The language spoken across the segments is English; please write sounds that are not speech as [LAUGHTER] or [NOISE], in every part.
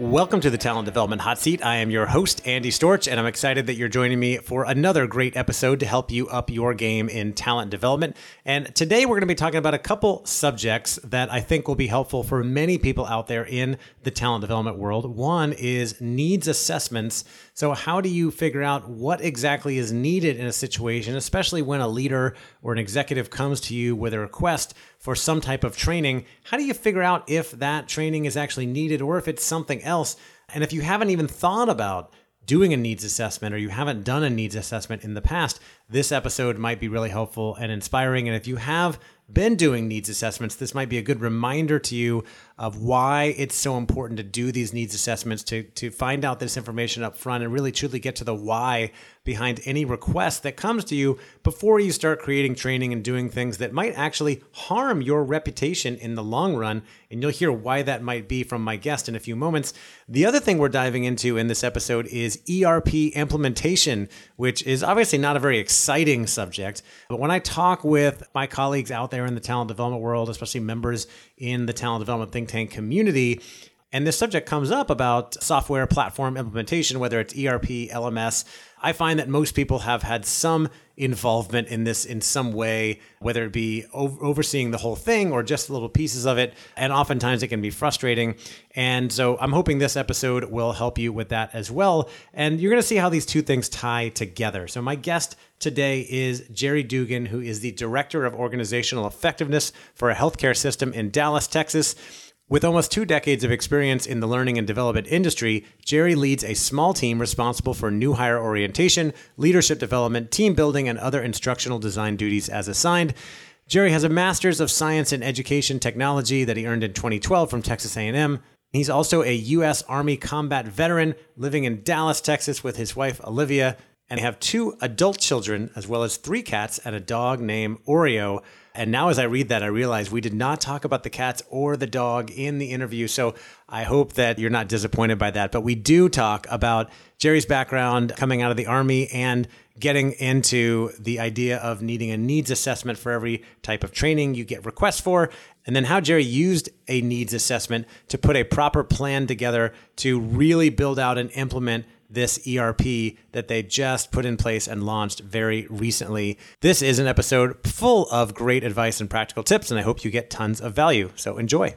Welcome to the Talent Development Hot Seat. I am your host, Andy Storch, and I'm excited that you're joining me for another great episode to help you up your game in talent development. And today we're going to be talking about a couple subjects that I think will be helpful for many people out there in the talent development world. One is needs assessments. So, how do you figure out what exactly is needed in a situation, especially when a leader or an executive comes to you with a request for some type of training, how do you figure out if that training is actually needed or if it's something else? And if you haven't even thought about doing a needs assessment or you haven't done a needs assessment in the past, this episode might be really helpful and inspiring. And if you have been doing needs assessments, this might be a good reminder to you of why it's so important to do these needs assessments to to find out this information up front and really truly get to the why behind any request that comes to you before you start creating training and doing things that might actually harm your reputation in the long run and you'll hear why that might be from my guest in a few moments. The other thing we're diving into in this episode is ERP implementation, which is obviously not a very exciting subject, but when I talk with my colleagues out there in the talent development world, especially members in the talent development think tank community. And this subject comes up about software platform implementation, whether it's ERP, LMS. I find that most people have had some involvement in this in some way, whether it be overseeing the whole thing or just little pieces of it. And oftentimes it can be frustrating. And so I'm hoping this episode will help you with that as well. And you're going to see how these two things tie together. So, my guest today is Jerry Dugan, who is the Director of Organizational Effectiveness for a healthcare system in Dallas, Texas. With almost two decades of experience in the learning and development industry, Jerry leads a small team responsible for new hire orientation, leadership development, team building, and other instructional design duties as assigned. Jerry has a master's of science in education technology that he earned in 2012 from Texas A&M. He's also a U.S. Army combat veteran living in Dallas, Texas with his wife Olivia, and they have two adult children as well as three cats and a dog named Oreo. And now, as I read that, I realize we did not talk about the cats or the dog in the interview. So I hope that you're not disappointed by that. But we do talk about Jerry's background coming out of the Army and getting into the idea of needing a needs assessment for every type of training you get requests for, and then how Jerry used a needs assessment to put a proper plan together to really build out and implement this ERP that they just put in place and launched very recently. This is an episode full of great advice and practical tips, and I hope you get tons of value. So enjoy.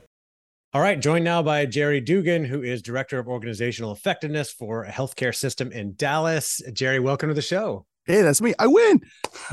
All right, joined now by Jerry Dugan, who is Director of Organizational Effectiveness for a healthcare system in Dallas. Jerry, welcome to the show. Hey, that's me. I win.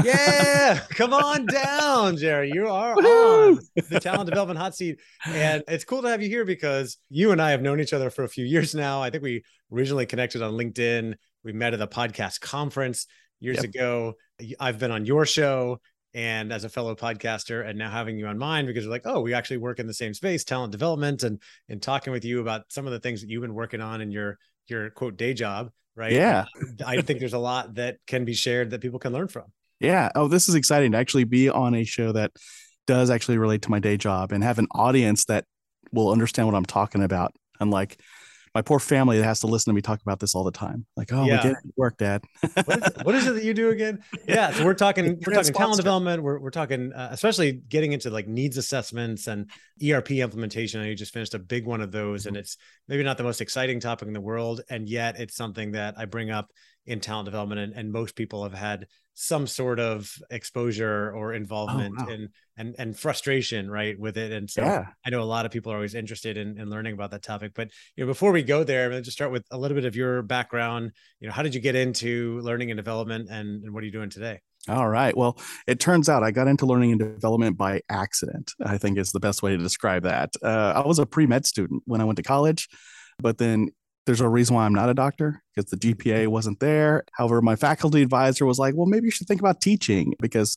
Yeah, [LAUGHS] come on down, Jerry. You are on the talent development hot seat. And it's cool to have you here because you and I have known each other for a few years now. I think we originally connected on LinkedIn. We met at a podcast conference years yep. ago. I've been on your show and as a fellow podcaster and now having you on mine because we're like oh we actually work in the same space talent development and and talking with you about some of the things that you've been working on in your your quote day job right? Yeah. I think there's a lot that can be shared that people can learn from. Yeah. Oh this is exciting to actually be on a show that does actually relate to my day job and have an audience that will understand what i'm talking about. Unlike my poor family that has to listen to me talk about this all the time. Like, oh, yeah. we get work, Dad. what, is, what is it that you do again? [LAUGHS] Yeah, so we're talking we're talking talent development. We're we're talking uh, especially getting into like needs assessments and ERP implementation. You just finished a big one of those, and mm-hmm. it's maybe not the most exciting topic in the world, and yet it's something that I bring up in talent development, and, and most people have had some sort of exposure or involvement oh, wow. and and and frustration right with it and so yeah. i know a lot of people are always interested in, in learning about that topic but you know before we go there i'm just start with a little bit of your background you know how did you get into learning and development and, and what are you doing today all right. Well, it turns out I got into learning and development by accident. I think is the best way to describe that. Uh, I was a pre med student when I went to college, but then there's a reason why I'm not a doctor because the GPA wasn't there. However, my faculty advisor was like, well, maybe you should think about teaching because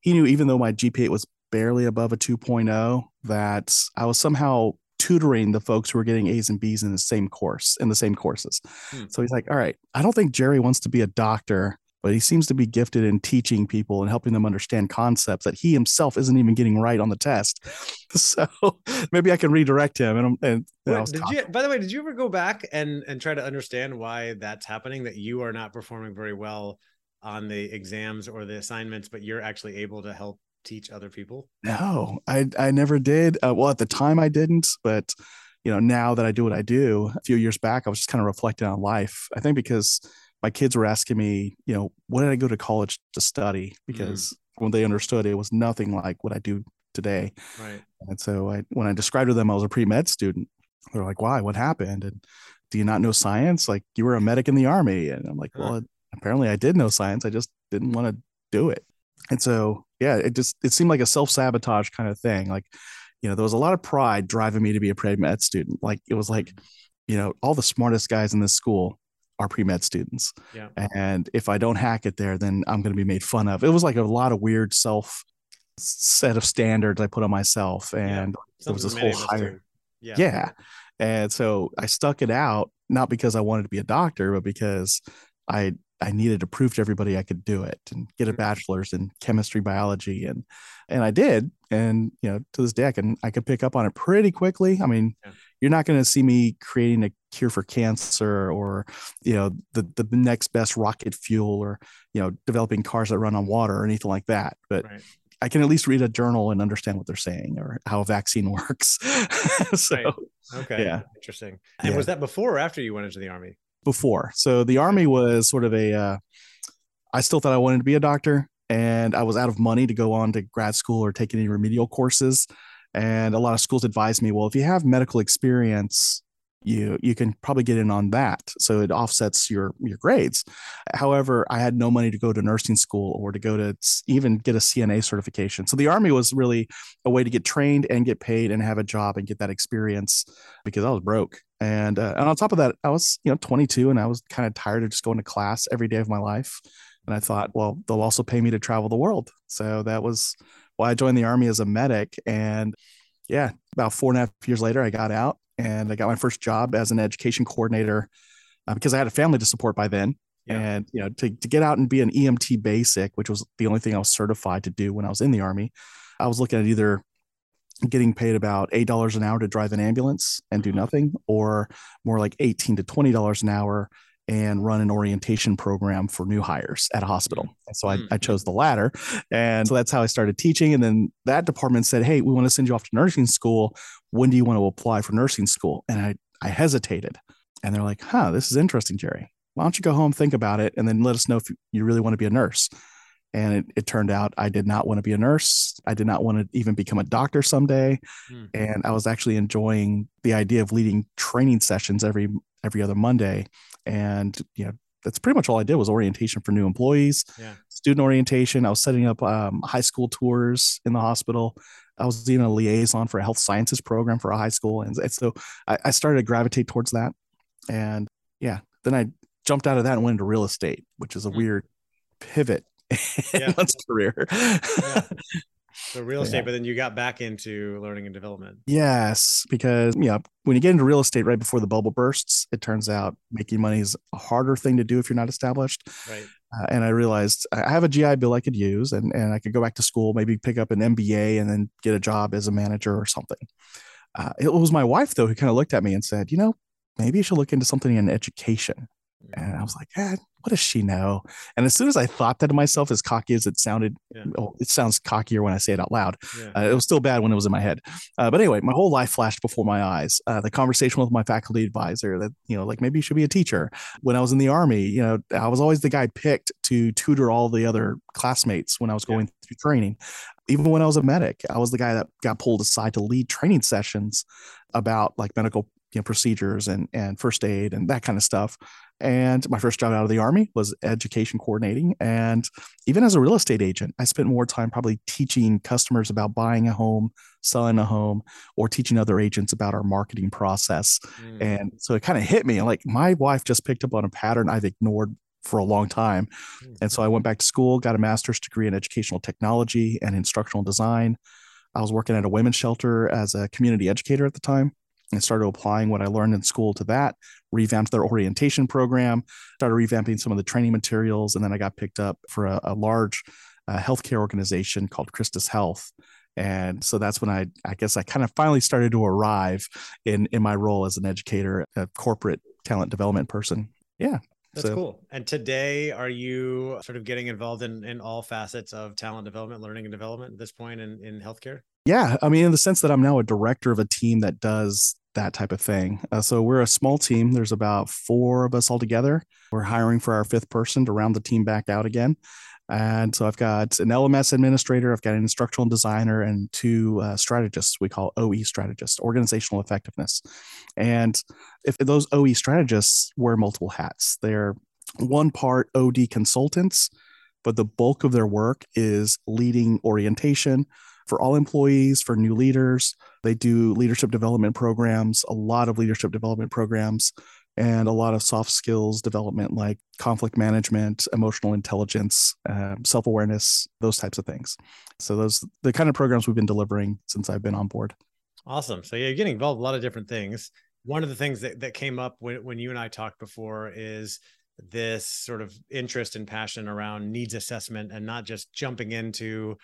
he knew even though my GPA was barely above a 2.0, that I was somehow tutoring the folks who were getting A's and B's in the same course, in the same courses. Hmm. So he's like, all right, I don't think Jerry wants to be a doctor but he seems to be gifted in teaching people and helping them understand concepts that he himself isn't even getting right on the test. [LAUGHS] So maybe I can redirect him. And, and Wait, did you, by the way, did you ever go back and and try to understand why that's happening? That you are not performing very well on the exams or the assignments, but you're actually able to help teach other people? No, I I never did. Uh, well, at the time I didn't, but you know now that I do what I do, a few years back I was just kind of reflecting on life. I think because my kids were asking me, you know, what did I go to college to study? Mm-hmm. Because mm when they understood it was nothing like what I do today. Right. And so I, when I described to them I was a pre med student, they're like, "Why? What happened?" And do you not know science? Like you were a medic in the army, and I'm like, huh. "Well, apparently I did know science. I just didn't want to do it." And so yeah, it just it seemed like a self sabotage kind of thing. Like, you know, there was a lot of pride driving me to be a pre med student. Like it was like, you know, all the smartest guys in this school are pre-med students. Yeah. And if I don't hack it there, then I'm going to be made fun of. It was like a lot of weird self set of standards I put on myself. And yeah. there was this whole higher. Yeah. yeah. And so I stuck it out, not because I wanted to be a doctor, but because I I needed to prove to everybody I could do it and get a mm-hmm. bachelor's in chemistry, biology, and and I did. And you know, to this day, I can I could pick up on it pretty quickly. I mean, yeah. you're not going to see me creating a cure for cancer or you know the the next best rocket fuel or you know developing cars that run on water or anything like that. But right. I can at least read a journal and understand what they're saying or how a vaccine [LAUGHS] works. [LAUGHS] so, right. okay, yeah, interesting. And yeah. was that before or after you went into the army? Before. So the army was sort of a. Uh, I still thought I wanted to be a doctor, and I was out of money to go on to grad school or take any remedial courses. And a lot of schools advised me, well, if you have medical experience, you you can probably get in on that so it offsets your your grades. However i had no money to go to nursing school or to go to even get a cna certification. So the army was really a way to get trained and get paid and have a job and get that experience because i was broke. And uh, and on top of that i was you know 22 and i was kind of tired of just going to class every day of my life. And i thought well they'll also pay me to travel the world. So that was why i joined the army as a medic. And yeah about four and a half years later i got out and I got my first job as an education coordinator uh, because I had a family to support by then. Yeah. And you know, to, to get out and be an EMT basic, which was the only thing I was certified to do when I was in the army, I was looking at either getting paid about eight dollars an hour to drive an ambulance and do mm-hmm. nothing, or more like eighteen to twenty dollars an hour and run an orientation program for new hires at a hospital. And so I, I, mm-hmm. chose the latter. And so that's how I started teaching. And then that department said, Hey, we want to send you off to nursing school. When do you want to apply for nursing school? And I, I hesitated. And they're like, Huh, this is interesting, Jerry. Why don't you go home, think about it, and then let us know if you really want to be a nurse? And it, it turned out I did not want to be a nurse. I did not want to even become a doctor someday. Mm. And I was actually enjoying the idea of leading training sessions every every other Monday and you know that's pretty much all I did was orientation for new employees, yeah. student orientation. I was setting up um, high school tours in the hospital. I was even a liaison for a health sciences program for a high school, and, and so I, I, started to gravitate towards that. And yeah, then I jumped out of that and went into real estate, which is a mm-hmm. weird pivot [LAUGHS] in one's career. Yeah. [LAUGHS] So real estate, yeah. but then you got back into learning and development. Yes, because you know when you get into real estate right before the bubble bursts, it turns out making money is a harder thing to do if you're not established. Right. Uh, and I realized I have a GI Bill I could use, and and I could go back to school, maybe pick up an MBA, and then get a job as a manager or something. Uh, it was my wife though who kind of looked at me and said, you know, maybe you should look into something in education. And I was like, eh, what does she know? And as soon as I thought that to myself, as cocky as it sounded, yeah. well, it sounds cockier when I say it out loud. Yeah. Uh, it was still bad when it was in my head. Uh, but anyway, my whole life flashed before my eyes. Uh, the conversation with my faculty advisor that, you know, like maybe you should be a teacher. When I was in the army, you know, I was always the guy picked to tutor all the other classmates when I was going yeah. through training. Even when I was a medic, I was the guy that got pulled aside to lead training sessions about like medical you know, procedures and and first aid and that kind of stuff. And my first job out of the army was education coordinating. And even as a real estate agent, I spent more time probably teaching customers about buying a home, selling a home, or teaching other agents about our marketing process. Mm. And so it kind of hit me like my wife just picked up on a pattern I've ignored for a long time. Mm. And so I went back to school, got a master's degree in educational technology and instructional design. I was working at a women's shelter as a community educator at the time and started applying what I learned in school to that, revamped their orientation program, started revamping some of the training materials, and then I got picked up for a, a large uh, healthcare organization called Christus Health. And so that's when I, I guess I kind of finally started to arrive in in my role as an educator, a corporate talent development person. Yeah. That's so. cool. And today, are you sort of getting involved in, in all facets of talent development, learning and development at this point in, in healthcare? Yeah. I mean, in the sense that I'm now a director of a team that does that type of thing. Uh, so we're a small team. There's about four of us all together. We're hiring for our fifth person to round the team back out again. And so I've got an LMS administrator, I've got an instructional designer, and two uh, strategists we call OE strategists, organizational effectiveness. And if those OE strategists wear multiple hats, they're one part OD consultants, but the bulk of their work is leading orientation, for all employees, for new leaders. They do leadership development programs, a lot of leadership development programs, and a lot of soft skills development like conflict management, emotional intelligence, um, self awareness, those types of things. So, those the kind of programs we've been delivering since I've been on board. Awesome. So, yeah, you're getting involved in a lot of different things. One of the things that, that came up when, when you and I talked before is this sort of interest and passion around needs assessment and not just jumping into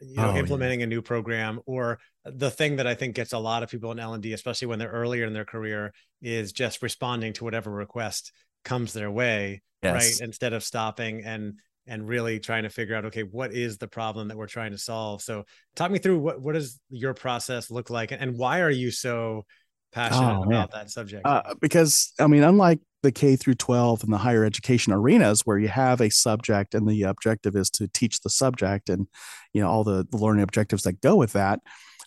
you know, oh, implementing yeah. a new program or the thing that I think gets a lot of people in L&D, especially when they're earlier in their career, is just responding to whatever request comes their way, yes. right? Instead of stopping and and really trying to figure out, okay, what is the problem that we're trying to solve? So talk me through what what does your process look like and why are you so passionate oh, about that subject? Uh, because I mean, unlike the K through 12 and the higher education arenas where you have a subject and the objective is to teach the subject and you know all the, the learning objectives that go with that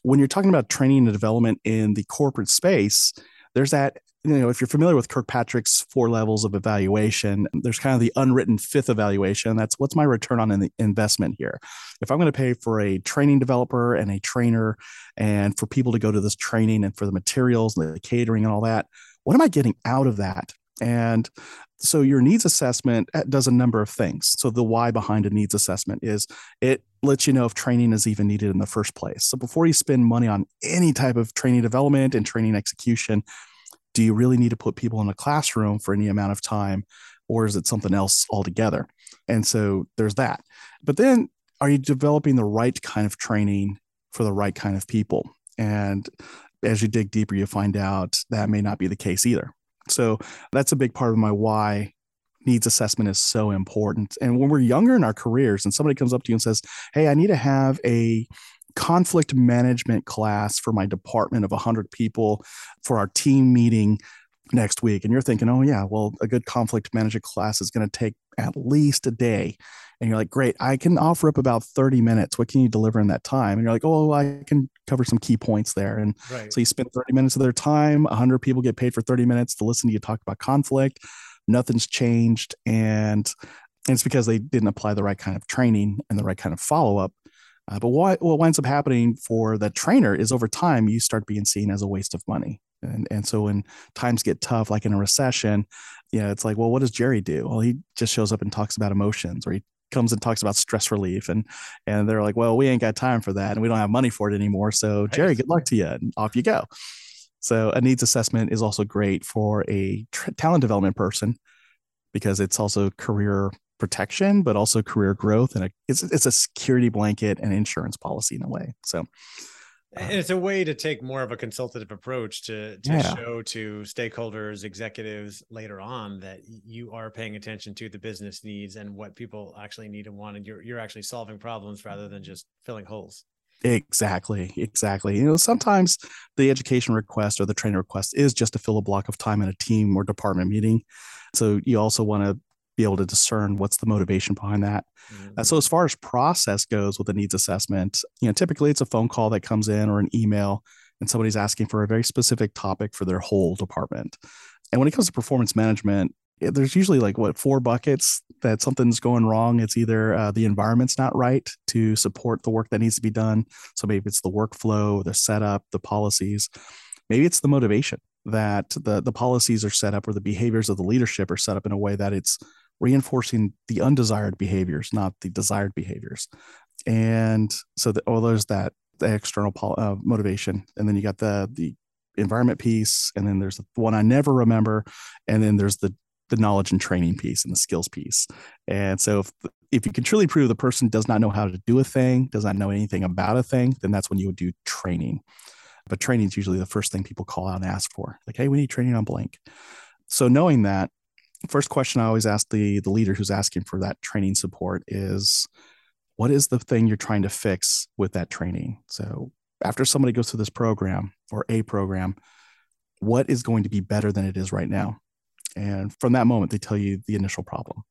when you're talking about training and development in the corporate space there's that you know if you're familiar with kirkpatrick's four levels of evaluation there's kind of the unwritten fifth evaluation that's what's my return on the investment here if i'm going to pay for a training developer and a trainer and for people to go to this training and for the materials and the catering and all that what am i getting out of that and so your needs assessment does a number of things. So the why behind a needs assessment is it lets you know if training is even needed in the first place. So before you spend money on any type of training development and training execution, do you really need to put people in a classroom for any amount of time or is it something else altogether? And so there's that. But then are you developing the right kind of training for the right kind of people? And as you dig deeper, you find out that may not be the case either. So that's a big part of my why needs assessment is so important. And when we're younger in our careers and somebody comes up to you and says, Hey, I need to have a conflict management class for my department of 100 people for our team meeting next week. And you're thinking, oh, yeah, well, a good conflict management class is going to take at least a day. And you're like, great, I can offer up about 30 minutes. What can you deliver in that time? And you're like, oh, I can cover some key points there. And right. so you spend 30 minutes of their time. 100 people get paid for 30 minutes to listen to you talk about conflict. Nothing's changed. And, and it's because they didn't apply the right kind of training and the right kind of follow up. Uh, but what, what winds up happening for the trainer is over time, you start being seen as a waste of money. And, and so when times get tough, like in a recession, you know, it's like, well, what does Jerry do? Well, he just shows up and talks about emotions or he comes and talks about stress relief and and they're like well we ain't got time for that and we don't have money for it anymore so jerry good luck to you and off you go so a needs assessment is also great for a talent development person because it's also career protection but also career growth and a, it's it's a security blanket and insurance policy in a way so uh, and it's a way to take more of a consultative approach to, to yeah. show to stakeholders, executives later on that you are paying attention to the business needs and what people actually need and want, and you're you're actually solving problems rather than just filling holes. Exactly, exactly. You know, sometimes the education request or the training request is just to fill a block of time in a team or department meeting. So you also want to be able to discern what's the motivation behind that. Mm-hmm. Uh, so as far as process goes with the needs assessment, you know, typically it's a phone call that comes in or an email and somebody's asking for a very specific topic for their whole department. And when it comes to performance management, there's usually like what four buckets that something's going wrong. It's either uh, the environment's not right to support the work that needs to be done. So maybe it's the workflow, the setup, the policies. Maybe it's the motivation that the the policies are set up or the behaviors of the leadership are set up in a way that it's reinforcing the undesired behaviors, not the desired behaviors. And so, the, oh, there's that the external uh, motivation, and then you got the the environment piece, and then there's the one I never remember, and then there's the the knowledge and training piece and the skills piece. And so, if if you can truly prove the person does not know how to do a thing, does not know anything about a thing, then that's when you would do training. But training is usually the first thing people call out and ask for. Like, hey, we need training on blank. So knowing that, first question I always ask the the leader who's asking for that training support is what is the thing you're trying to fix with that training? So after somebody goes through this program or a program, what is going to be better than it is right now? And from that moment, they tell you the initial problem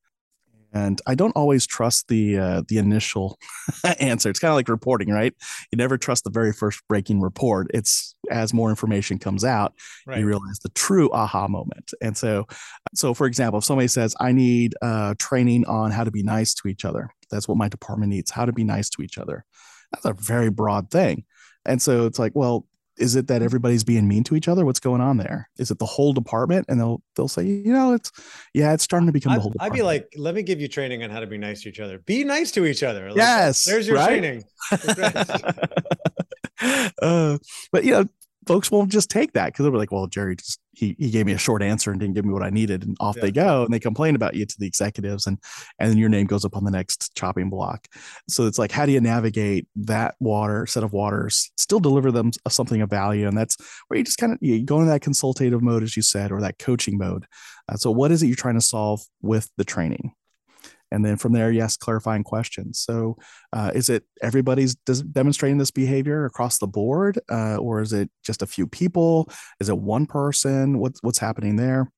and I don't always trust the uh, the initial [LAUGHS] answer. It's kind of like reporting, right? You never trust the very first breaking report. It's as more information comes out, right. you realize the true aha moment. And so, so for example, if somebody says, "I need uh, training on how to be nice to each other," that's what my department needs. How to be nice to each other. That's a very broad thing. And so it's like, well, is it that everybody's being mean to each other? What's going on there? Is it the whole department? And they'll they'll say, you know, it's yeah, it's starting to become I'd, the whole. Department. I'd be like, let me give you training on how to be nice to each other. Be nice to each other. Like, yes, there's your right? training. [LAUGHS] uh, but you know, folks won't just take that because they'll be like, well, Jerry just he, he gave me a short answer and didn't give me what I needed, and off yeah. they go, and they complain about you to the executives, and and then your name goes up on the next chopping block. So it's like, how do you navigate that water set of waters, still deliver them something of value, and that's where you just kind of you go into that consultative mode, as you said, or that coaching mode. Uh, so what is it you're trying to solve with the training? And then from there ask clarifying questions. So uh, is it everybody's demonstrating this behavior across the board uh, or is it just a few people? Is it one person? What's what's happening there?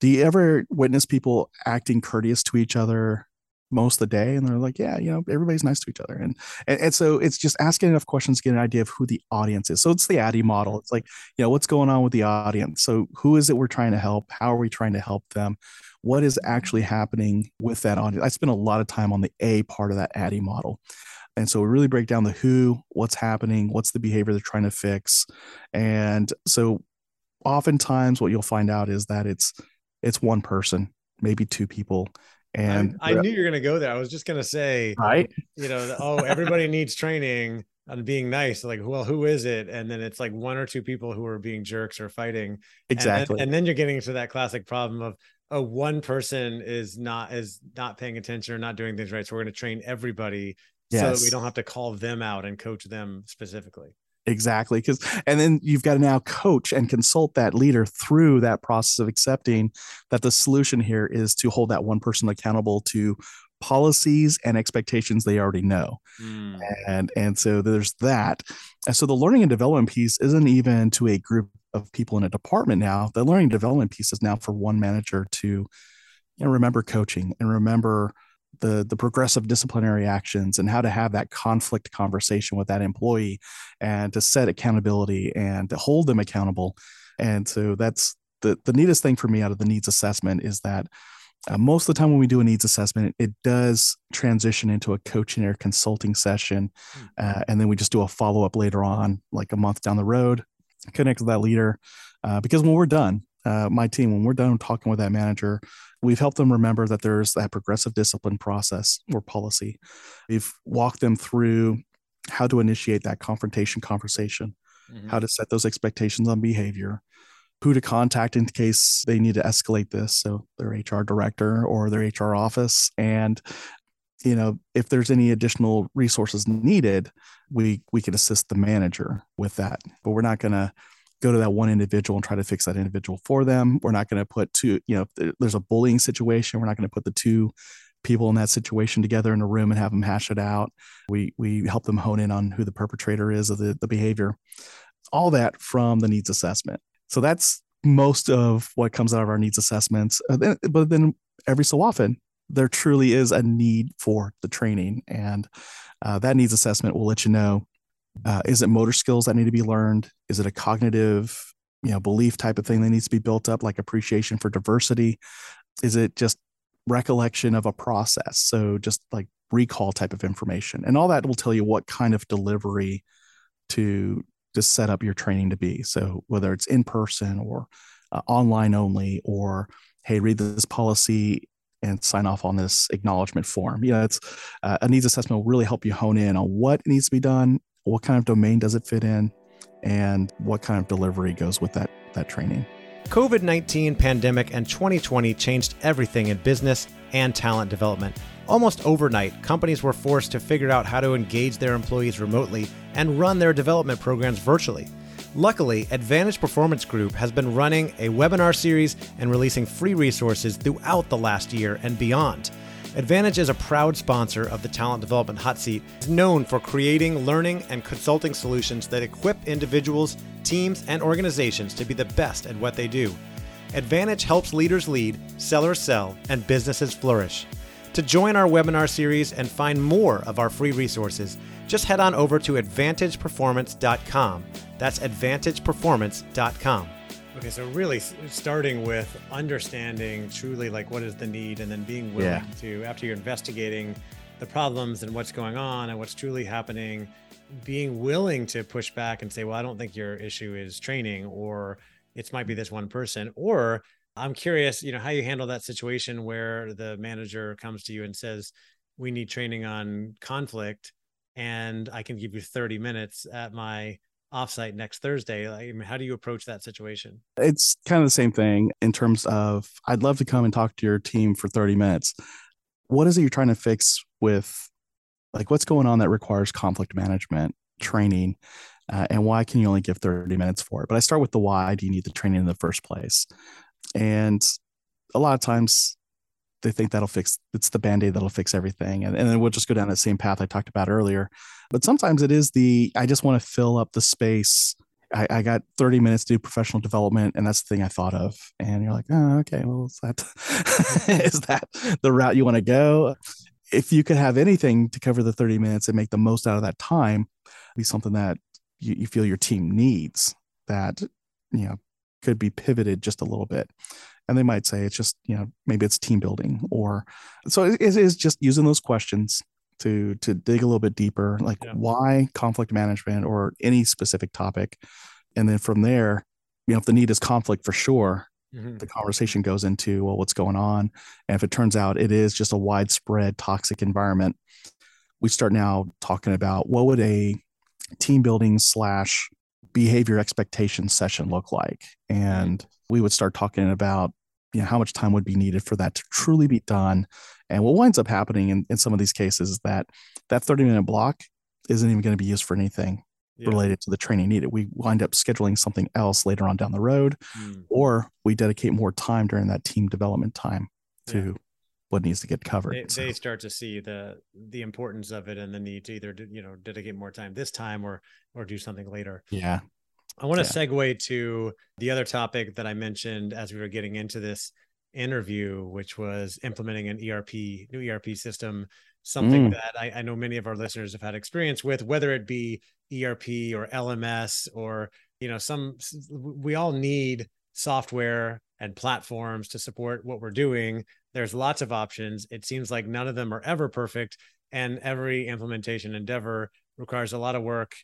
Do you ever witness people acting courteous to each other most of the day and they're like yeah you know everybody's nice to each other. And, and and so it's just asking enough questions to get an idea of who the audience is. So it's the ADDIE model. It's like you know what's going on with the audience? So who is it we're trying to help? How are we trying to help them? What is actually happening with that audience i spend a lot of time on the a part of that ADDIE model. And so we really break down the who what's happening what's the behavior they're trying to fix. And so oftentimes what you'll find out is that it's it's one person maybe two people and I, I knew you were going to go there. I was just going to say, right? You know, oh, everybody needs training on being nice. Like, well, who is it? And then it's like one or two people who are being jerks or fighting. Exactly. And then, and then you're getting into that classic problem of, oh, one person is not is not paying attention or not doing things right. So we're going to train everybody yes. so that we don't have to call them out and coach them specifically. Exactly. Because, and then you've got to now coach and consult that leader through that process of accepting that the solution here is to hold that one person accountable to policies and expectations they already know. Mm. And, and so there's that. And so the learning and development piece isn't even to a group of people in a department now. The learning and development piece is now for one manager to, you know, remember coaching and remember the the progressive disciplinary actions and how to have that conflict conversation with that employee and to set accountability and to hold them accountable and so that's the the neatest thing for me out of the needs assessment is that uh, most of the time when we do a needs assessment it, does transition into a coaching or consulting session hmm. uh, and then we just do a follow-up later on like a month down the road connect with that leader uh, because when we're done uh, my team, when we're done talking with that manager, we've helped them remember that there's that progressive discipline process or policy. We've walked them through how to initiate that confrontation conversation, mm-hmm. how to set those expectations on behavior, who to contact in case they need to escalate this. So their HR director or their HR office. And you know if there's any additional resources needed we we can assist the manager with that but we're not going to go to that one individual and try to fix that individual for them. We're not going to put two you know there's a bullying situation. We're not going to put the two people in that situation together in a room and have them hash it out. We we help them hone in on who the perpetrator is of the, the behavior. All that from the needs assessment. So that's most of what comes out of our needs assessments. Uh, but then every so often there truly is a need for the training. And uh, that needs assessment will let you know uh, is it motor skills that need to be learned? Is it a cognitive, you know, belief type of thing that needs to be built up, like appreciation for diversity? Is it just recollection of a process? So just like recall type of information, and all that will tell you what kind of delivery to to set up your training to be. So whether it's in person or uh, online only, or hey, read this policy and sign off on this acknowledgement form. You know, it's uh, a needs assessment will really help you hone in on what needs to be done, what kind of domain does it fit in, and what kind of delivery goes with that that training. COVID-19 pandemic and 2020 changed everything in business and talent development. Almost overnight, companies were forced to figure out how to engage their employees remotely and run their development programs virtually. Luckily, Advantage Performance Group has been running a webinar series and releasing free resources throughout the last year and beyond. Advantage is a proud sponsor of the Talent Development Hot Seat, it's known for creating learning and consulting solutions that equip individuals, teams, and organizations to be the best at what they do. Advantage helps leaders lead, sellers sell, and businesses flourish. To join our webinar series and find more of our free resources, just head on over to advantageperformance.com. That's advantageperformance.com. Okay, so really starting with understanding truly like what is the need and then being willing yeah. to, after you're investigating the problems and what's going on and what's truly happening, being willing to push back and say, well, I don't think your issue is training or it might be this one person. Or I'm curious, you know, how you handle that situation where the manager comes to you and says, we need training on conflict and I can give you 30 minutes at my offsite next Thursday. I mean, how do you approach that situation? It's kind of the same thing in terms of I'd love to come and talk to your team for 30 minutes. What is it you're trying to fix with like what's going on that requires conflict management training? Uh, and why can you only give 30 minutes for it? But I start with the why do you need the training in the first place? And a lot of times they think that'll fix it's the band-aid that'll fix everything and, and then we'll just go down that same path i talked about earlier. But sometimes it is the i just want to fill up the space. I, I, got 30 minutes to do professional development and that's the thing i thought of. And you're like oh okay well is that [LAUGHS] is that the route you want to go? If you could have anything to cover the 30 minutes and make the most out of that time be something that you, you feel your team needs that you know could be pivoted just a little bit and they might say it's just you know maybe it's team building or so it is just using those questions to to dig a little bit deeper like yeah. why conflict management or any specific topic and then from there you know if the need is conflict for sure mm-hmm. the conversation goes into well what's going on and if it turns out it is just a widespread toxic environment we start now talking about what would a team building slash behavior expectation session look like and we would start talking about you know how much time would be needed for that to truly be done and what winds up happening in, in some of these cases is that that 30 minute block isn't even going to be used for anything yeah. related to the training needed we wind up scheduling something else later on down the road mm. or we dedicate more time during that team development time to yeah. What needs to get covered they, so. they, start to see the the importance of it and the need to either you know dedicate more time this time or or do something later yeah I want to yeah. segue to the other topic that I mentioned as we were getting into this interview, which was implementing an ERP, new ERP system, something mm. that I, I, know many of our listeners have had experience with, whether it be ERP or LMS or, you know, some, we all need software and platforms to support what we're doing. There's lots of options. It seems like none of them are ever perfect. And every implementation endeavor requires a lot of work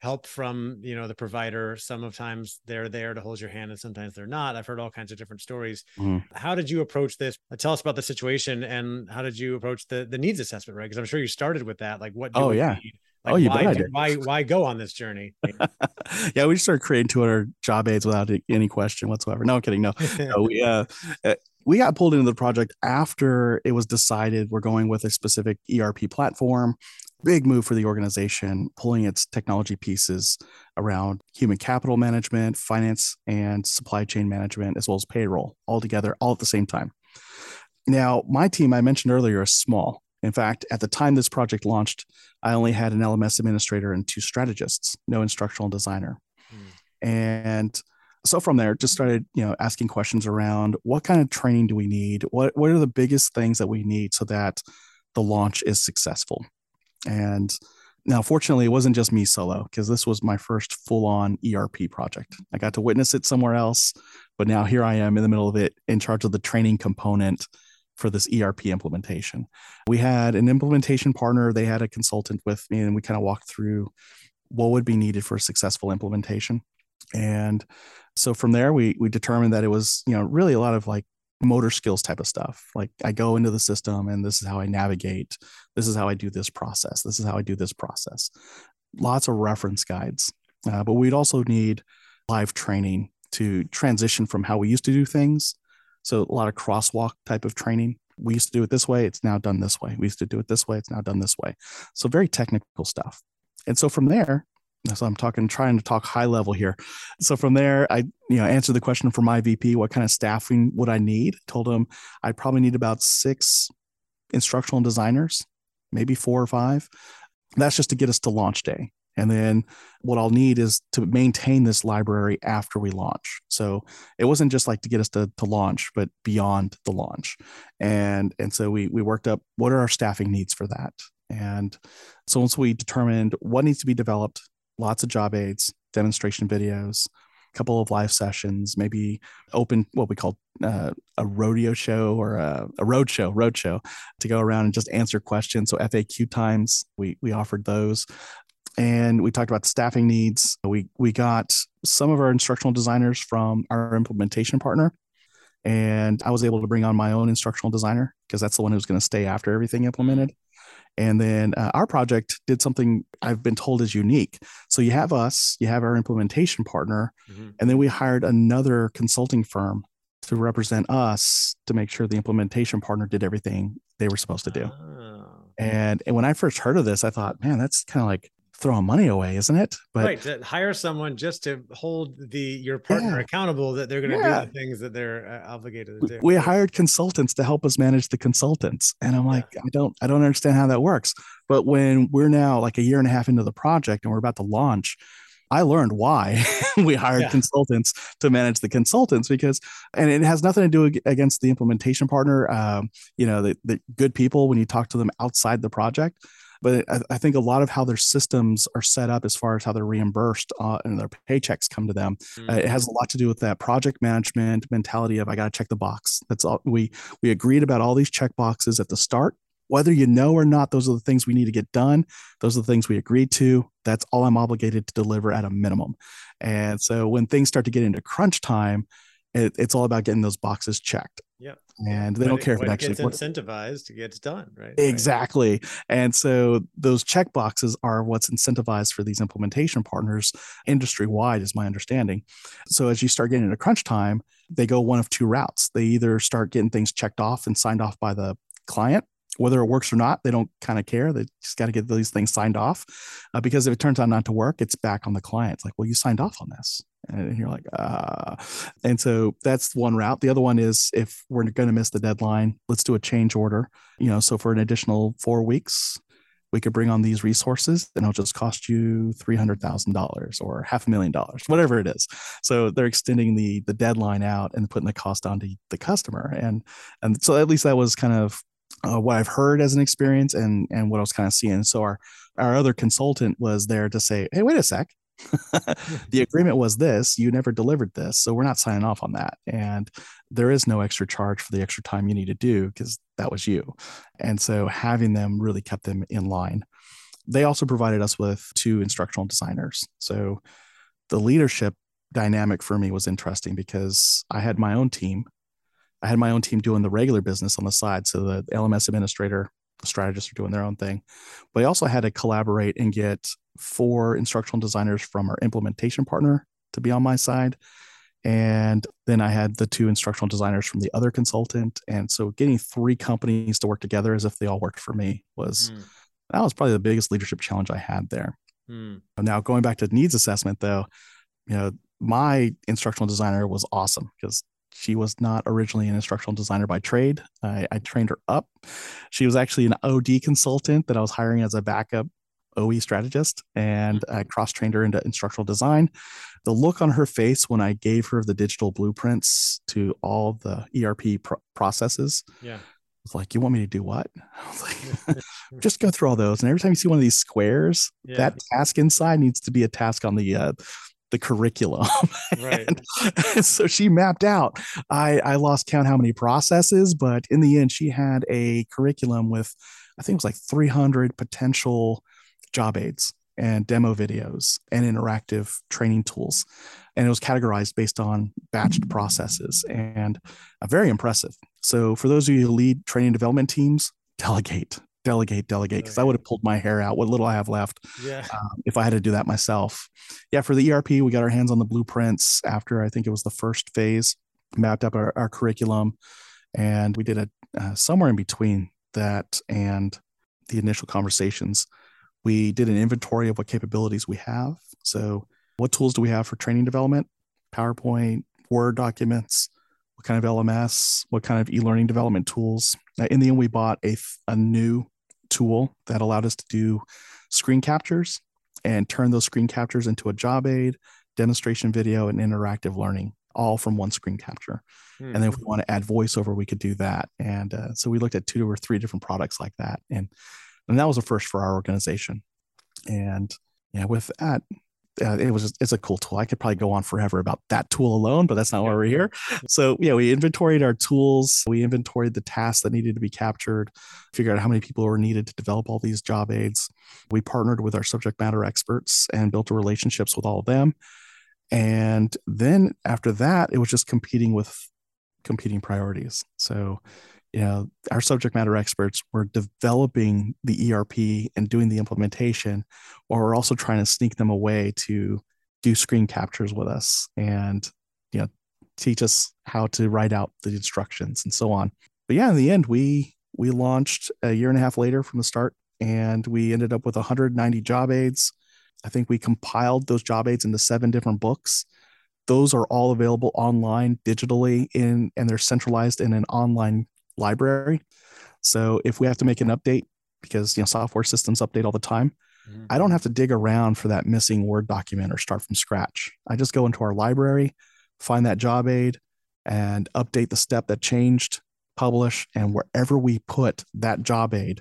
help from you know the provider sometimes they're there to hold your hand and sometimes they're not i've heard all kinds of different stories mm-hmm. how did you approach this uh, tell us about the situation and how did you approach the the needs assessment right because i'm sure you started with that like what oh yeah need? Like, oh, you why, bet. Why, why go on this journey? [LAUGHS] yeah, we started creating Twitter job aids without any question whatsoever. No, I'm kidding. No, [LAUGHS] no we, uh, uh, we got pulled into the project after it was decided we're going with a specific ERP platform big move for the organization, pulling its technology pieces around human capital management, finance, and supply chain management, as well as payroll all together, all at the same time. Now, my team, I mentioned earlier, is small. In fact, at the time this project launched, I only had an LMS administrator and two strategists, no instructional designer. Hmm. And so from there, just started, you know, asking questions around what kind of training do we need? What what are the biggest things that we need so that the launch is successful? And now, fortunately, it wasn't just me solo because this was my first full on ERP project. I got to witness it somewhere else, but now here I am in the middle of it in charge of the training component for this ERP implementation. We had an implementation partner, they had a consultant with me, and we kind of walked through what would be needed for a successful implementation. And so from there, we we determined that it was, you know, really a lot of like motor skills type of stuff. Like I go into the system and this is how I navigate. This is how I do this process. This is how I do this process. Lots of reference guides. Uh, but we'd also need live training to transition from how we used to do things. So a lot of crosswalk type of training. We used to do it this way. It's now done this way. We used to do it this way. It's now done this way. So very technical stuff. And so from there, so I'm talking, trying to talk high level here. So from there, I you know answered the question for my VP: What kind of staffing would I need? Told him I probably need about six instructional designers, maybe four or five. That's just to get us to launch day. And then what I'll need is to maintain this library after we launch. So it wasn't just like to get us to, to launch, but beyond the launch. And and so we we worked up what are our staffing needs for that. And so once we determined what needs to be developed, lots of job aids, demonstration videos, a couple of live sessions, maybe open what we call uh, a rodeo show or a, a road show, road show to go around and just answer questions. So FAQ times, we we offered those. And we talked about staffing needs. We we got some of our instructional designers from our implementation partner. And I was able to bring on my own instructional designer because that's the one who's going to stay after everything implemented. And then uh, our project did something I've been told is unique. So you have us, you have our implementation partner, mm-hmm. and then we hired another consulting firm to represent us to make sure the implementation partner did everything they were supposed to do. Oh. And, and when I first heard of this, I thought, man, that's kind of like throwing money away, isn't it? But right, to hire someone just to hold the your partner yeah. accountable that they're going to yeah. do the things that they're uh, obligated to do. We hired consultants to help us manage the consultants, and I'm like, yeah. I don't, I don't understand how that works. But when we're now like a year and a half into the project and we're about to launch. I learned why [LAUGHS] we hired consultants to manage the consultants because, and it has nothing to do against the implementation partner. Um, you know, the, the good people when you talk to them outside the project, but I, I, think a lot of how their systems are set up as far as how they're reimbursed uh, and their paychecks come to them mm-hmm. uh, it has a lot to do with that project management mentality of i got to check the box. That's all we we agreed about all these check boxes at the start. Whether you know or not those are the things we need to get done. Those are the things we agreed to. That's all i'm obligated to deliver at a minimum. And so when things start to get into crunch time it, it's all about getting those boxes checked. Yeah and they when don't care it, if it actually gets incentivized it gets done right? Exactly. Right. and so those check boxes are what's incentivized for these implementation partners industry wide is my understanding. So as you start getting into crunch time they go one of two routes. They either start getting things checked off and signed off by the client. Whether it works or not, they don't kind of care. They just got to get these things signed off. Uh, because if it turns out not to work, it's back on the client. It's like, well, you signed off on this. And you're like, ah. And so that's one route. The other one is if we're going to miss the deadline, let's do a change order. You know, so for an additional four weeks, we could bring on these resources and it'll just cost you $300,000 or half a million dollars, whatever it is. So they're extending the the deadline out and putting the cost onto the customer. And and so at least that was kind of uh, what I've heard as an experience and and what I was kind of seeing. So our our other consultant was there to say, "Hey, wait a sec. The agreement was this. You never delivered this, so we're not signing off on that. And there is no extra charge for the extra time you need to do because that was you. And so having them really kept them in line. they also provided us with two instructional designers. So the leadership dynamic for me was interesting because I had my own team. I had my own team doing the regular business on the side. So the LMS administrator, strategists are doing their own thing. But I also had to collaborate and get four instructional designers from our implementation partner to be on my side. And then I had the two instructional designers from the other consultant. And so getting three companies to work together as if they all worked for me was mm. that was probably the biggest leadership challenge I had there. Mm. Now going back to needs assessment though, you know, my instructional designer was awesome because she was not originally an instructional designer by trade. I, I, trained her up. She was actually an OD consultant that I was hiring as a backup OE strategist, and I mm-hmm. cross trained her into instructional design. The look on her face when I gave her the digital blueprints to all the ERP processes. Yeah. Was like, you want me to do what? [LAUGHS] I was like, [LAUGHS] [LAUGHS] just go through all those. And every time you see one of these squares, yeah. that task inside needs to be a task on the uh, the curriculum. [LAUGHS] Right. and, so she mapped out. I, I lost count how many processes, but in the end, she had a curriculum with, I think it was like 300 potential job aids and demo videos and interactive training tools. And it was categorized based on batched processes and uh, very impressive. So, for those of you who lead training development teams, [LAUGHS] delegate delegate, delegate, because I would have pulled my hair out, what little I have left, yeah. Um, if I had to do that myself. Yeah, for the ERP, we got our hands on the blueprints after I think it was the first phase, mapped up our, our curriculum, and we did a uh, somewhere in between that and the initial conversations. We did an inventory of what capabilities we have. So, what tools do we have for training development? PowerPoint, Word documents, what kind of LMS, what kind of e-learning development tools. In the end, we bought a, a new tool that allowed us to do screen captures and turn those screen captures into a job aid, demonstration video, and interactive learning, all from one screen capture. Hmm. And then if we want to add voiceover, we could do that. And uh, so we looked at two or three different products like that, and and that was a first for our organization. And yeah, with that, uh, it was it's a cool tool. I could probably go on forever about that tool alone, but that's not why we're here. So yeah, we inventoried our tools. We inventoried the tasks that needed to be captured, figured out how many people were needed to develop all these job aids. We partnered with our subject matter experts and built relationships with all of them. And then after that, it was just competing with competing priorities. So you know our subject matter experts were developing the erp and doing the implementation or we're also trying to sneak them away to do screen captures with us and you know teach us how to write out the instructions and so on. But yeah in the end we we launched a year and a half later from the start and we ended up with 190 job aids. I think we compiled those job aids into seven different books. Those are all available online digitally in and they're centralized in an online library. So if we have to make an update, because you know software systems update all the time, mm-hmm. I don't have to dig around for that missing Word document or start from scratch. I just go into our library, find that job aid, and update the step that changed, publish, and wherever we put that job aid,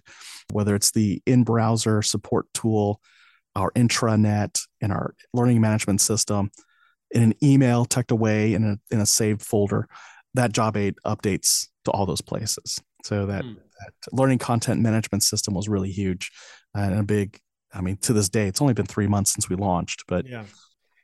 whether it's the in-browser support tool, our intranet, and our learning management system, in an email tucked away in a in a saved folder, that job aid updates to all those places. So that, mm. that learning content management system was really huge and a big. I mean, to this day, it's only been three months since we launched, but yeah,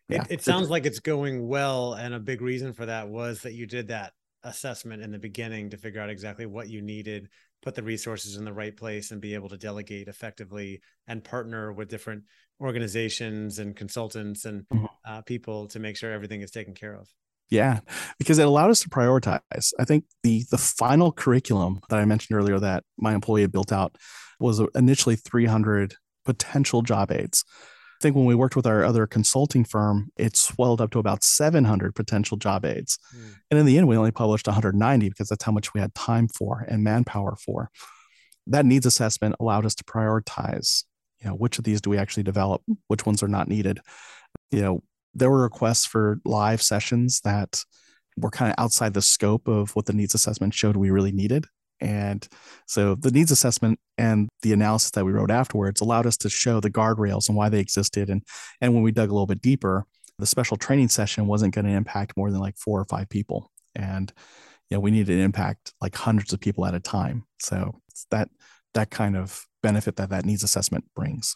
yeah. It, it sounds like it's going well, and a big reason for that was that you did that assessment in the beginning to figure out exactly what you needed, put the resources in the right place, and be able to delegate effectively and partner with different organizations and consultants and mm-hmm. uh, people to make sure everything is taken care of. Yeah, because it allowed us to prioritize. I think the the final curriculum that I mentioned earlier that my employee had built out was initially 300 potential job aids. I think when we worked with our other consulting firm, it swelled up to about 700 potential job aids. Mm. And in the end, we only published 190 because that's how much we had time for and manpower for. That needs assessment allowed us to prioritize, you know, which of these do we actually develop, which ones are not needed. You know, there were requests for live sessions that were kind of outside the scope of what the needs assessment showed we really needed. And so the needs assessment and the analysis that we wrote afterwards allowed us to show the guardrails and why they existed. And, and when we dug a little bit deeper, the special training session wasn't going to impact more than like four or five people. And you know, we needed to impact like hundreds of people at a time. So that that kind of benefit that that needs assessment brings.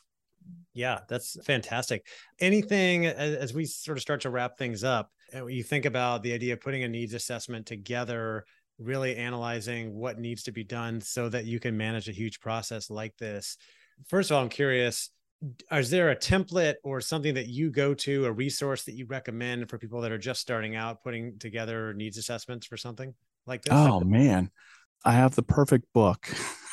Yeah, that's fantastic. Anything as we sort of start to wrap things up, uh, you think about the idea of putting a needs assessment together, really analyzing what needs to be done so that you can manage a huge process like this. First of all, I'm curious is there a template or something that you go to, a resource that you recommend for people that are just starting out putting together needs assessments for something like this? Oh, man. I have the perfect book. [LAUGHS]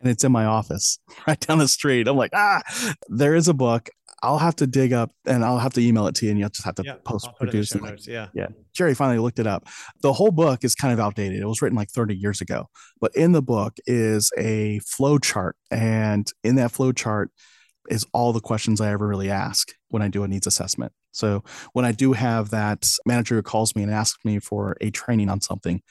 and it's in my office [LAUGHS] right down the street. I'm like, ah, there is a book. I'll have to dig up and I'll have to email it to you and you'll just have to yeah, post produce it. Like, yeah. Yeah. Jerry finally looked it up. The whole book is kind of outdated. It was written like 30 years ago. But in the book is a flow chart. And in that flow chart is all the questions I ever really ask when I do a needs assessment. So when I do have that manager who calls me and asks me for a training on something,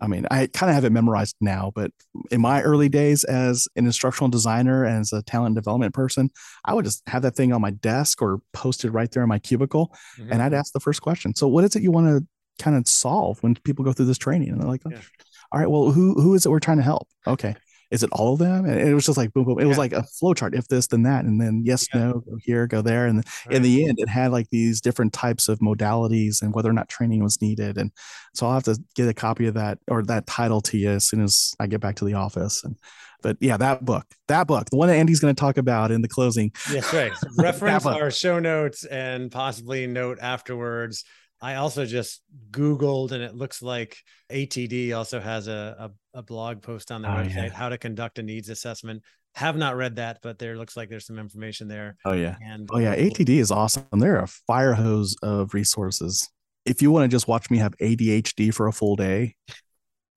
I mean, I kind of have it memorized now, but in my early days as an instructional designer and as a talent development person, I would just have that thing on my desk or posted right there in my cubicle, mm-hmm. and I'd ask the first question. So, what is it you want to kind of solve when people go through this training? And they're like, yeah. "All right, well, who who is it we're trying to help?" Okay, is it all of them? And it was just like boom, boom. It yeah. was like a flow chart. If this, then that, and then yes, yeah. no, go here, go there. And right. in the end, it had like these different types of modalities and whether or not training was needed. And so I'll have to get a copy of that or that title to you as soon as I get back to the office. And but yeah, that book, that book, the one that Andy's going to talk about in the closing. Yes, right. [LAUGHS] Reference our show notes and possibly note afterwards I also just Googled and it looks like ATD also has a, a, blog post on their oh, website, yeah. how to conduct a needs assessment. Have not read that, but there looks like there's some information there. Oh yeah. And oh yeah. ATD is awesome. They're a fire hose of resources. If you want to just watch me have ADHD for a full day,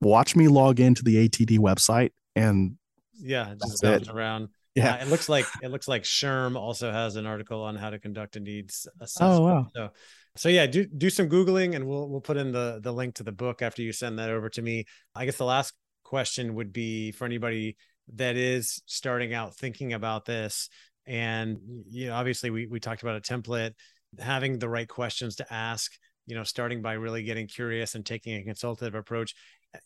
watch me log into the ATD website and yeah, just bouncing around. Yeah. Uh, it looks like it looks like SHRM also has an article on how to conduct a needs assessment. Oh wow. So so yeah, do do some googling, and we'll we'll put in the the link to the book after you send that over to me. I guess the last question would be for anybody that is starting out thinking about this, and you know, obviously we we talked about a template, having the right questions to ask. You know, starting by really getting curious and taking a consultative approach.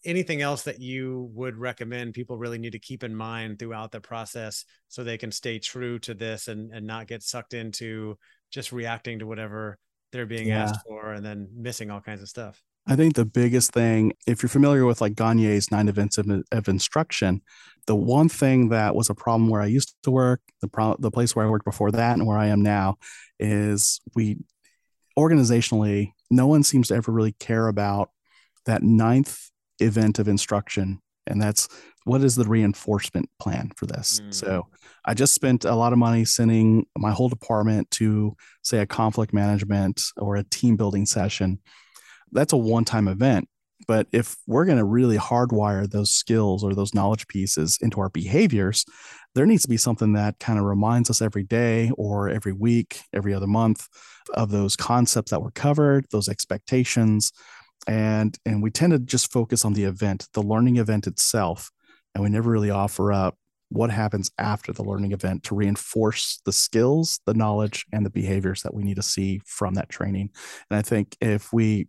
Anything else that you would recommend people really need to keep in mind throughout the process so they can stay true to this and and not get sucked into just reacting to whatever they're being yeah. asked for and then missing all kinds of stuff. I think the biggest thing, if you're familiar with like Gagne's nine events of, of instruction, the one thing that was a problem where I used to work, the pro- the place where I worked before that, and where I am now, is we organizationally, no one seems to ever really care about that ninth event of instruction, and that's what is the reinforcement plan for this. Mm. So I just spent a lot of money sending my whole department to, say, a conflict management or a team building session. That's a one time event. But if we're going to really hardwire those skills or those knowledge pieces into our behaviors, there needs to be something that kind of reminds us every day or every week, every other month of those concepts that were covered, those expectations. And, and we tend to just focus on the event, the learning event itself. And we never really offer up what happens after the learning event to reinforce the skills, the knowledge, and the behaviors that we need to see from that training. And I think if we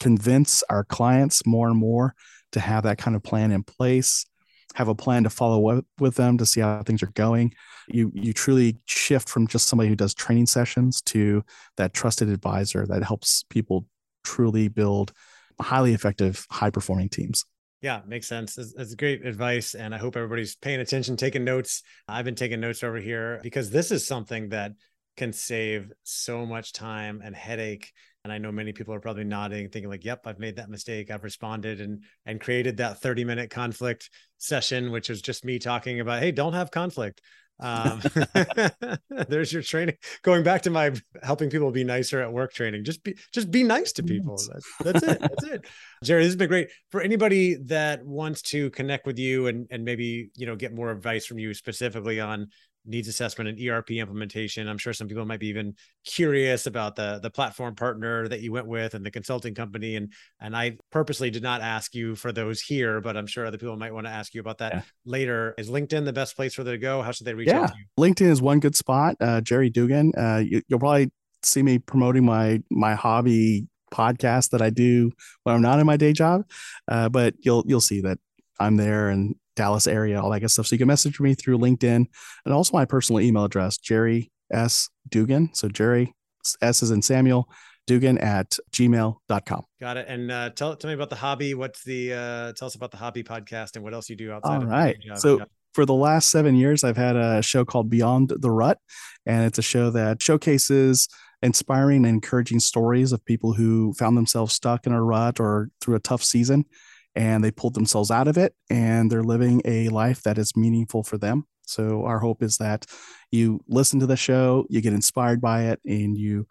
convince our clients more and more to have that kind of plan in place, have a plan to follow up with them to see how things are going, you you truly shift from just somebody who does training sessions to that trusted advisor that helps people truly build highly effective, high performing teams. Yeah, makes sense. That's, great advice. And I hope everybody's paying attention, taking notes. I've been taking notes over here because this is something that can save so much time and headache. And I know many people are probably nodding, thinking like, yep, I've made that mistake. I've responded and and created that 30 minute conflict session, which was just me talking about, hey, don't have conflict. Um, [LAUGHS] [LAUGHS] there's your training. Going back to my helping people be nicer at work training. Just be just be nice to people. That's, that's it. That's it. [LAUGHS] Jerry, this has been great. For anybody that wants to connect with you and and maybe you know get more advice from you specifically on needs assessment and ERP implementation. I'm sure some people might be even curious about the the platform partner that you went with and the consulting company. And and I purposely did not ask you for those here, but I'm sure other people might want to ask you about that yeah. later. Is LinkedIn the best place for them to go? How should they reach yeah. out to you? LinkedIn is one good spot. Uh, Jerry Dugan. Uh, you, you'll probably see me promoting my my hobby podcast that I do when I'm not in my day job. Uh, but you'll you'll see that I'm there and Dallas area, all that good stuff. So you can message me through LinkedIn and also my personal email address, Jerry S. Dugan. So Jerry S is in Samuel Dugan at gmail.com. Got it. And uh, tell, tell me about the hobby. What's the, uh, tell us about the hobby podcast and what else you do outside All of right. So yeah. for the last seven years, I've had a show called Beyond the Rut, and it's a show that showcases inspiring and encouraging stories of people who found themselves stuck in a rut or through a tough season and they pulled themselves out of it and they're living a life that is meaningful for them. So our hope is that you listen to the show, you get inspired by it, and you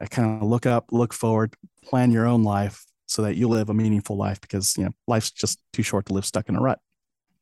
uh, kind of look up, look forward, plan your own life so that you live a meaningful life because you know life's just too short to live stuck in a rut.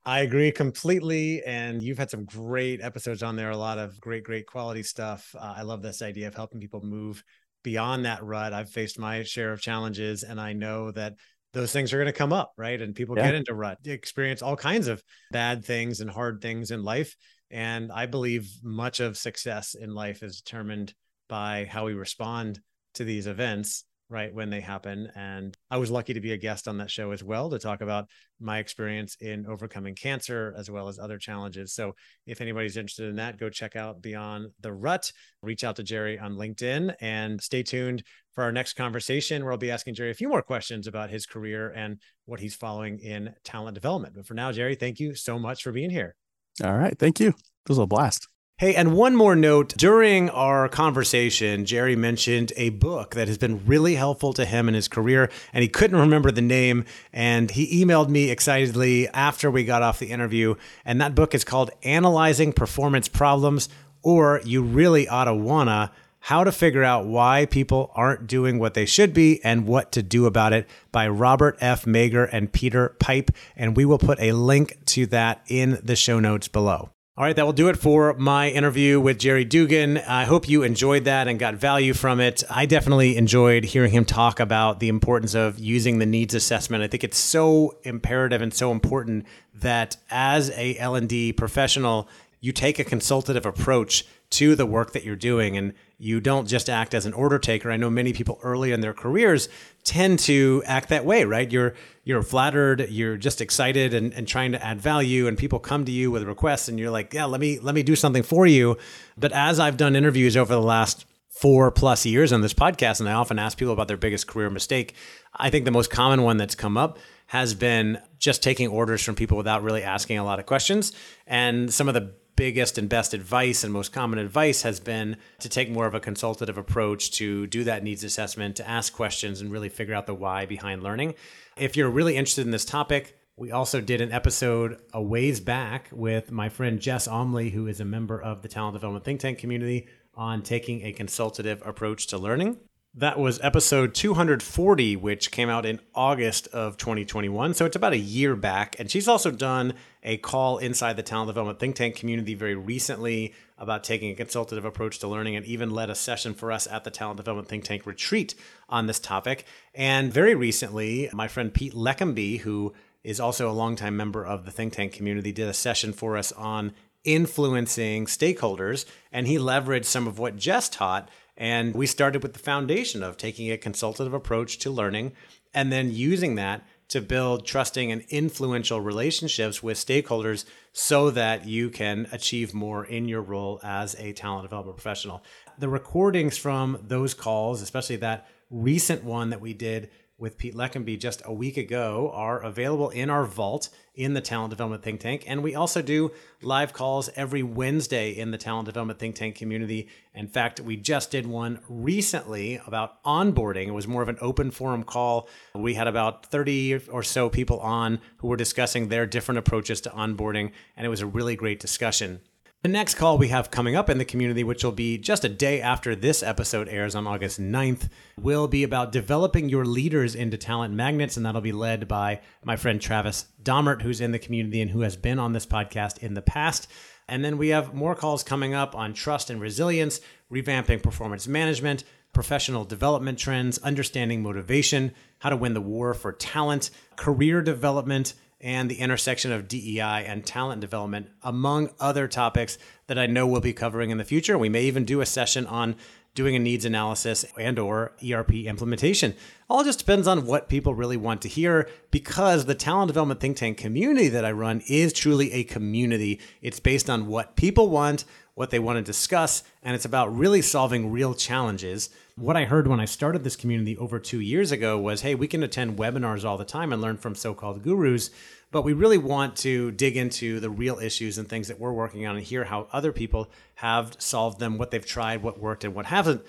I agree completely. And you've had some great episodes on there, a lot of great, great quality stuff. Uh, I love this idea of helping people move beyond that rut. I've faced my share of challenges, and I know that those things are going to come up, right? And people yeah. get into rut, experience all kinds of bad things and hard things in life. And I believe much of success in life is determined by how we respond to these events right when they happen and i was lucky to be a guest on that show as well to talk about my experience in overcoming cancer as well as other challenges. So if anybody's interested in that go check out beyond the rut. Reach out to jerry on linkedin and stay tuned for our next conversation where i'll be asking jerry a few more questions about his career and what he's following in talent development. But for now jerry thank you so much for being here. All right thank you. It was a blast Hey, and one more note. During our conversation, Jerry mentioned a book that has been really helpful to him in his career, and he couldn't remember the name. And he emailed me excitedly after we got off the interview. And that book is called Analyzing Performance Problems, or You Really Oughta Wanna How to Figure Out Why People Aren't Doing What They Should Be and What to Do About It by Robert F. Mager and Peter Pipe. And we will put a link to that in the show notes below. All right, that will do it for my interview with Jerry Dugan. I hope you enjoyed that and got value from it. I definitely enjoyed hearing him talk about the importance of using the needs assessment. I think it's so imperative and so important that as a L&D professional, you take a consultative approach to the work that you're doing and you don't just act as an order taker. I know many people early in their careers tend to act that way, right? You're you're flattered, you're just excited and, and trying to add value and people come to you with requests and you're like, yeah, let me let me do something for you. But as I've done interviews over the last four plus years on this podcast, and I often ask people about their biggest career mistake, I think the most common one that's come up has been just taking orders from people without really asking a lot of questions. And some of the biggest and best advice and most common advice has been to take more of a consultative approach to do that needs assessment, to ask questions and really figure out the why behind learning. If you're really interested in this topic, we also did an episode a ways back with my friend Jess Almlie, who is a member of the Talent Development Think Tank community, on taking a consultative approach to learning. That was episode 240, which came out in August of 2021. So it's about a year back. And she's also done a call inside the talent development think tank community very recently about taking a consultative approach to learning and even led a session for us at the talent development think tank retreat on this topic. And very recently, my friend Pete Leckenby, who is also a longtime member of the think tank community, did a session for us on influencing stakeholders. And he leveraged some of what Jess taught and we started with the foundation of taking a consultative approach to learning and then using that to build trusting and influential relationships with stakeholders so that you can achieve more in your role as a talent development professional. The recordings from those calls, especially that recent one that we did with Pete Leckenby just a week ago are available in our vault in the Talent Development Think Tank. And we also do live calls every Wednesday in the Talent Development Think Tank community. In fact, we just did one recently about onboarding. It was more of an open forum call. We had about 30 or so people on who were discussing their different approaches to onboarding. And it was a really great discussion. The next call we have coming up in the community, which will be just a day after this episode airs on August 9th, will be about developing your leaders into talent magnets. And that'll be led by my friend Travis Daumert, who's in the community and who has been on this podcast in the past. And then we have more calls coming up on trust and resilience, revamping performance management, professional development trends, understanding motivation, how to win the war for talent, career development and the intersection of DEI and talent development, among other topics that I know we'll be covering in the future. We may even do a session on doing a needs analysis and or ERP implementation. All just depends on what people really want to hear because the talent development think tank community that I run is truly a community. It's based on what people want, what they want to discuss, and it's about really solving real challenges. What I heard when I started this community over 2 years ago was, "Hey, we can attend webinars all the time and learn from so-called gurus." but we really want to dig into the real issues and things that we're working on and hear how other people have solved them, what they've tried, what worked, and what hasn't.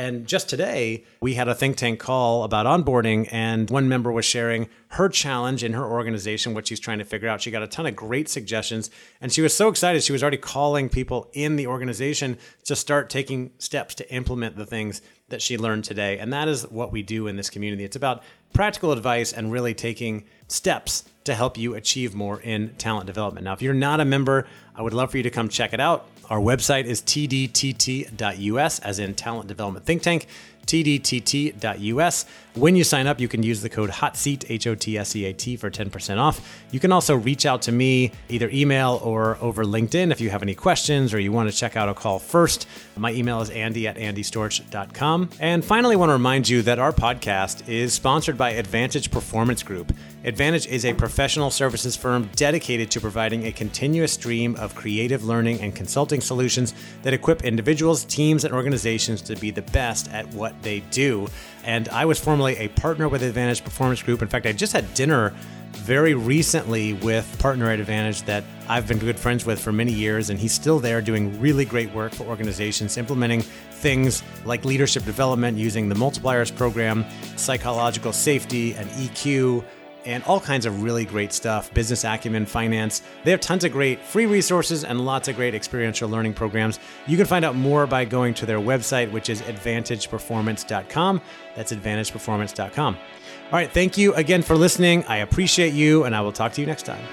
And just today, we had a think tank call about onboarding, and one member was sharing her challenge in her organization, what she's trying to figure out. She got a ton of great suggestions, and she was so excited. She was already calling people in the organization to start taking steps to implement the things that she learned today. And that is what we do in this community. It's about practical advice and really taking steps to help you achieve more in talent development. Now, if you're not a member, I would love for you to come check it out. Our website is tdtt.us, as in Talent Development Think Tank tdtt.us. When you sign up, you can use the code HOTSEAT, H O T S E A T, for 10% off. You can also reach out to me either email or over LinkedIn if you have any questions or you want to check out a call first. My email is andy at andystorch.com. And finally, I want to remind you that our podcast is sponsored by Advantage Performance Group. Advantage is a professional services firm dedicated to providing a continuous stream of creative learning and consulting solutions that equip individuals, teams, and organizations to be the best at what they do. And I was formerly a partner with Advantage Performance Group. In fact, I just had dinner very recently with partner at Advantage that I've been good friends with for many years, and he's still there doing really great work for organizations, implementing things like leadership development using the multipliers program, psychological safety, and EQ and all kinds of really great stuff business acumen, finance. They have tons of great free resources and lots of great experiential learning programs. You can find out more by going to their website, which is advantageperformance.com. That's advantageperformance.com. All right, thank you again for listening. I appreciate you, and I will talk to you next time.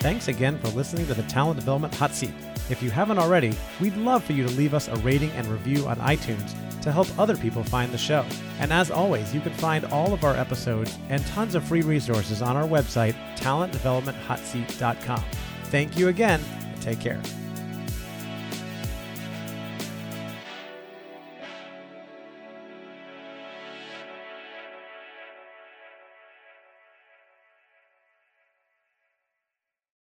Thanks again for listening to the Talent Development Hot Seat. If you haven't already, we'd love for you to leave us a rating and review on iTunes to help other people find the show. And as always, you can find all of our episodes and tons of free resources on our website, talentdevelopmenthotseat.com. Thank you again, and take care.